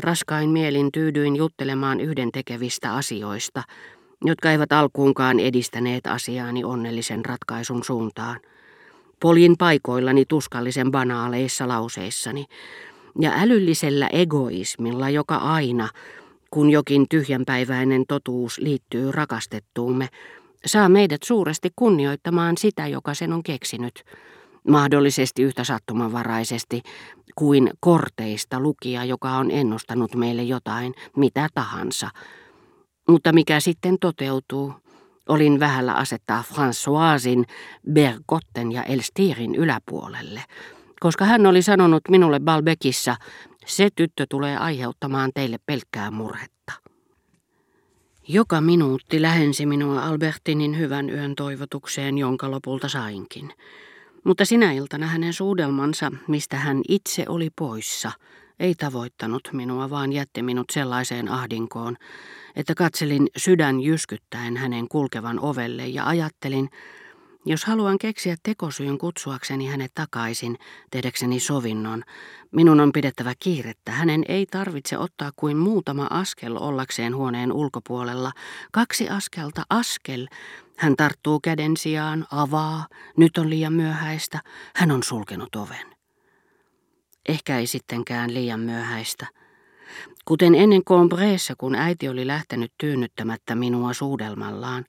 Raskain mielin tyydyin juttelemaan yhdentekevistä asioista, jotka eivät alkuunkaan edistäneet asiaani onnellisen ratkaisun suuntaan. Poljin paikoillani tuskallisen banaaleissa lauseissani ja älyllisellä egoismilla, joka aina, kun jokin tyhjänpäiväinen totuus liittyy rakastettuumme, saa meidät suuresti kunnioittamaan sitä, joka sen on keksinyt, mahdollisesti yhtä sattumanvaraisesti kuin korteista lukija, joka on ennustanut meille jotain, mitä tahansa. Mutta mikä sitten toteutuu, olin vähällä asettaa Françoisin, Bergotten ja Elstirin yläpuolelle, koska hän oli sanonut minulle Balbekissa, se tyttö tulee aiheuttamaan teille pelkkää murhetta. Joka minuutti lähensi minua Albertinin hyvän yön toivotukseen, jonka lopulta sainkin. Mutta sinä iltana hänen suudelmansa, mistä hän itse oli poissa, ei tavoittanut minua, vaan jätti minut sellaiseen ahdinkoon, että katselin sydän jyskyttäen hänen kulkevan ovelle ja ajattelin, jos haluan keksiä tekosyyn kutsuakseni hänet takaisin, tehdäkseni sovinnon, minun on pidettävä kiirettä. Hänen ei tarvitse ottaa kuin muutama askel ollakseen huoneen ulkopuolella. Kaksi askelta, askel. Hän tarttuu käden sijaan, avaa. Nyt on liian myöhäistä. Hän on sulkenut oven. Ehkä ei sittenkään liian myöhäistä. Kuten ennen Combreessa, kun äiti oli lähtenyt tyynnyttämättä minua suudelmallaan,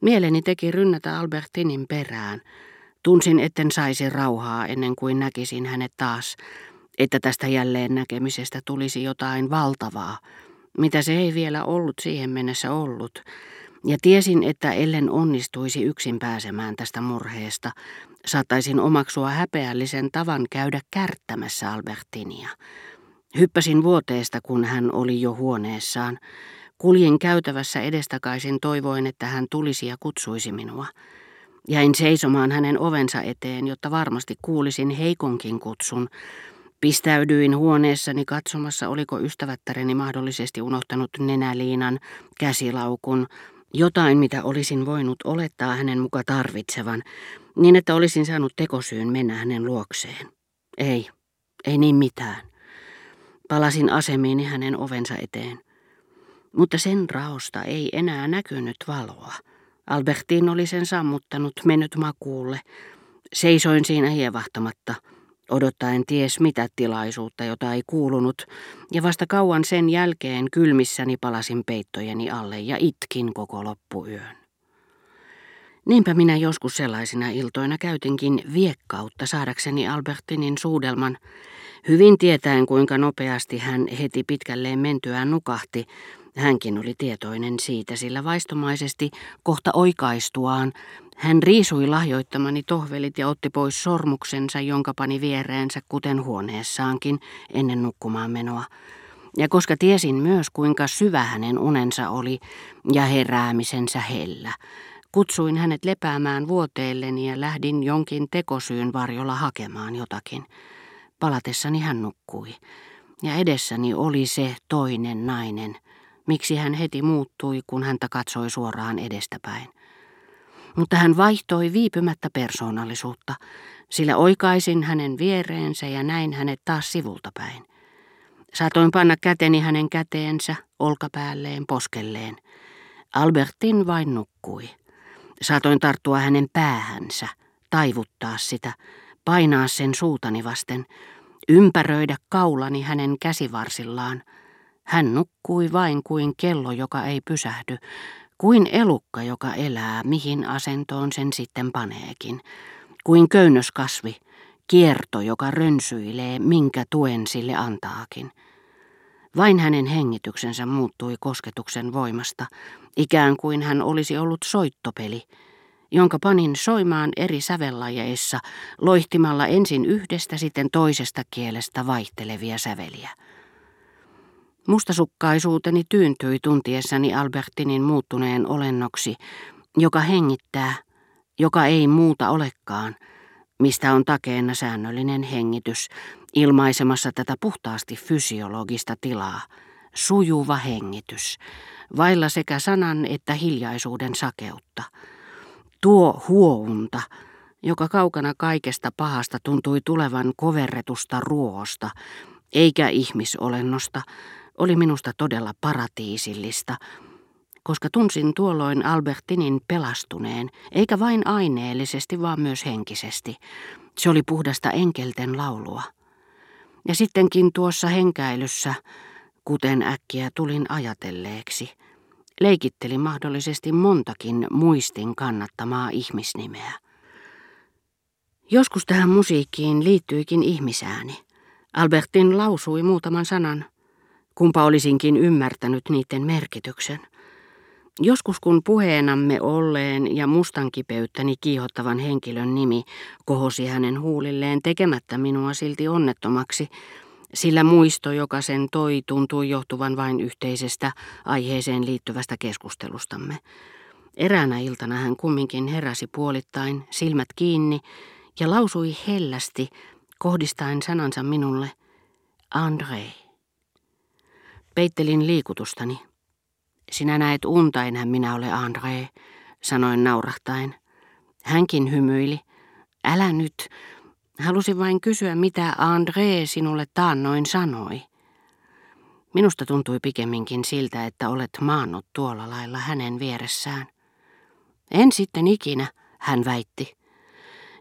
Mieleni teki rynnätä Albertinin perään. Tunsin, etten saisi rauhaa ennen kuin näkisin hänet taas, että tästä jälleen näkemisestä tulisi jotain valtavaa, mitä se ei vielä ollut siihen mennessä ollut, ja tiesin, että ellen onnistuisi yksin pääsemään tästä murheesta, saattaisin omaksua häpeällisen tavan käydä kärttämässä Albertinia. Hyppäsin vuoteesta, kun hän oli jo huoneessaan, Kuljin käytävässä edestakaisin toivoin, että hän tulisi ja kutsuisi minua. Jäin seisomaan hänen ovensa eteen, jotta varmasti kuulisin heikonkin kutsun. Pistäydyin huoneessani katsomassa, oliko ystävättäreni mahdollisesti unohtanut nenäliinan, käsilaukun, jotain mitä olisin voinut olettaa hänen muka tarvitsevan, niin että olisin saanut tekosyyn mennä hänen luokseen. Ei, ei niin mitään. Palasin asemiini hänen ovensa eteen. Mutta sen raosta ei enää näkynyt valoa. Albertin oli sen sammuttanut, mennyt makuulle. Seisoin siinä hievahtamatta, odottaen ties mitä tilaisuutta, jota ei kuulunut, ja vasta kauan sen jälkeen kylmissäni palasin peittojeni alle ja itkin koko loppuyön. Niinpä minä joskus sellaisina iltoina käytinkin viekkautta saadakseni Albertinin suudelman, hyvin tietäen kuinka nopeasti hän heti pitkälleen mentyään nukahti, Hänkin oli tietoinen siitä, sillä vaistomaisesti kohta oikaistuaan hän riisui lahjoittamani tohvelit ja otti pois sormuksensa, jonka pani viereensä kuten huoneessaankin ennen nukkumaan menoa. Ja koska tiesin myös kuinka syvä hänen unensa oli ja heräämisensä hellä, kutsuin hänet lepäämään vuoteelleni ja lähdin jonkin tekosyyn varjolla hakemaan jotakin. Palatessani hän nukkui, ja edessäni oli se toinen nainen – miksi hän heti muuttui, kun häntä katsoi suoraan edestäpäin. Mutta hän vaihtoi viipymättä persoonallisuutta, sillä oikaisin hänen viereensä ja näin hänet taas sivulta päin. Saatoin panna käteni hänen käteensä, olkapäälleen, poskelleen. Albertin vain nukkui. Saatoin tarttua hänen päähänsä, taivuttaa sitä, painaa sen suutani vasten, ympäröidä kaulani hänen käsivarsillaan – hän nukkui vain kuin kello, joka ei pysähdy, kuin elukka, joka elää, mihin asentoon sen sitten paneekin, kuin köynnöskasvi, kierto, joka rönsyilee, minkä tuen sille antaakin. Vain hänen hengityksensä muuttui kosketuksen voimasta, ikään kuin hän olisi ollut soittopeli, jonka panin soimaan eri sävellajeissa, loihtimalla ensin yhdestä sitten toisesta kielestä vaihtelevia säveliä. Mustasukkaisuuteni tyyntyi tuntiessani Albertinin muuttuneen olennoksi, joka hengittää, joka ei muuta olekaan, mistä on takeena säännöllinen hengitys, ilmaisemassa tätä puhtaasti fysiologista tilaa, sujuva hengitys, vailla sekä sanan että hiljaisuuden sakeutta. Tuo huounta, joka kaukana kaikesta pahasta tuntui tulevan koverretusta ruohosta, eikä ihmisolennosta, oli minusta todella paratiisillista, koska tunsin tuolloin Albertinin pelastuneen, eikä vain aineellisesti, vaan myös henkisesti. Se oli puhdasta enkelten laulua. Ja sittenkin tuossa henkäilyssä, kuten äkkiä tulin ajatelleeksi, leikittelin mahdollisesti montakin muistin kannattamaa ihmisnimeä. Joskus tähän musiikkiin liittyikin ihmisääni. Albertin lausui muutaman sanan, kumpa olisinkin ymmärtänyt niiden merkityksen. Joskus kun puheenamme olleen ja mustankipeyttäni kiihottavan henkilön nimi kohosi hänen huulilleen tekemättä minua silti onnettomaksi, sillä muisto, joka sen toi, tuntui johtuvan vain yhteisestä aiheeseen liittyvästä keskustelustamme. Eräänä iltana hän kumminkin heräsi puolittain, silmät kiinni, ja lausui hellästi, kohdistaen sanansa minulle, André. Peittelin liikutustani. Sinä näet unta, enhän minä ole André, sanoin naurahtaen. Hänkin hymyili. Älä nyt. Halusin vain kysyä, mitä André sinulle taannoin sanoi. Minusta tuntui pikemminkin siltä, että olet maannut tuolla lailla hänen vieressään. En sitten ikinä, hän väitti.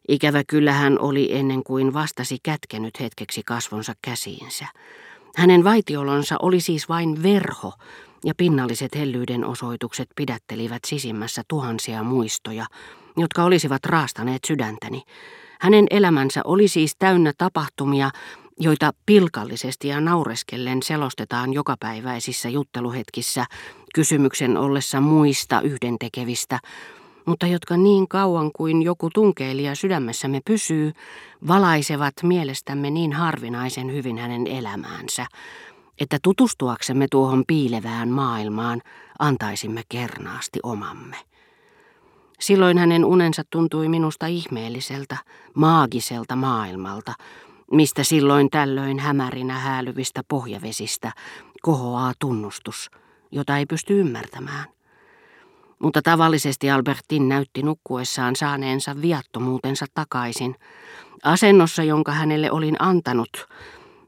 Ikävä kyllä hän oli ennen kuin vastasi kätkenyt hetkeksi kasvonsa käsiinsä. Hänen vaitiolonsa oli siis vain verho, ja pinnalliset hellyyden osoitukset pidättelivät sisimmässä tuhansia muistoja, jotka olisivat raastaneet sydäntäni. Hänen elämänsä oli siis täynnä tapahtumia, joita pilkallisesti ja naureskellen selostetaan jokapäiväisissä jutteluhetkissä kysymyksen ollessa muista yhdentekevistä, mutta jotka niin kauan kuin joku tunkeilija sydämessämme pysyy, valaisevat mielestämme niin harvinaisen hyvin hänen elämäänsä, että tutustuaksemme tuohon piilevään maailmaan antaisimme kernaasti omamme. Silloin hänen unensa tuntui minusta ihmeelliseltä, maagiselta maailmalta, mistä silloin tällöin hämärinä häälyvistä pohjavesistä kohoaa tunnustus, jota ei pysty ymmärtämään. Mutta tavallisesti Albertin näytti nukkuessaan saaneensa viattomuutensa takaisin, asennossa, jonka hänelle olin antanut,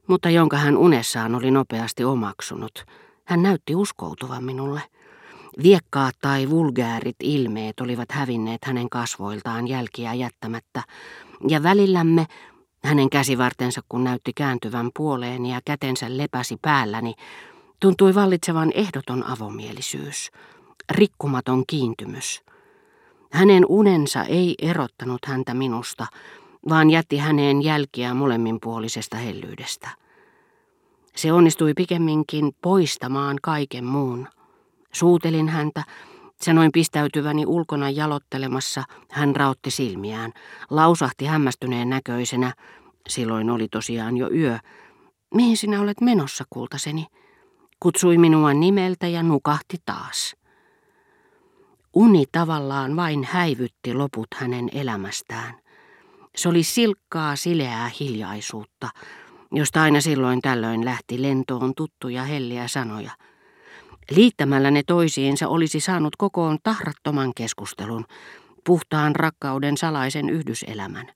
mutta jonka hän unessaan oli nopeasti omaksunut. Hän näytti uskoutuvan minulle. Viekkaat tai vulgäärit ilmeet olivat hävinneet hänen kasvoiltaan jälkiä jättämättä, ja välillämme hänen käsivartensa kun näytti kääntyvän puoleen ja kätensä lepäsi päälläni, tuntui vallitsevan ehdoton avomielisyys, rikkumaton kiintymys. Hänen unensa ei erottanut häntä minusta, vaan jätti häneen jälkiä molemminpuolisesta hellyydestä. Se onnistui pikemminkin poistamaan kaiken muun. Suutelin häntä, sanoin pistäytyväni ulkona jalottelemassa, hän raotti silmiään, lausahti hämmästyneen näköisenä, silloin oli tosiaan jo yö. Mihin sinä olet menossa, kultaseni? Kutsui minua nimeltä ja nukahti taas. Uni tavallaan vain häivytti loput hänen elämästään. Se oli silkkaa, sileää hiljaisuutta, josta aina silloin tällöin lähti lentoon tuttuja helliä sanoja. Liittämällä ne toisiinsa olisi saanut kokoon tahrattoman keskustelun, puhtaan rakkauden salaisen yhdyselämän.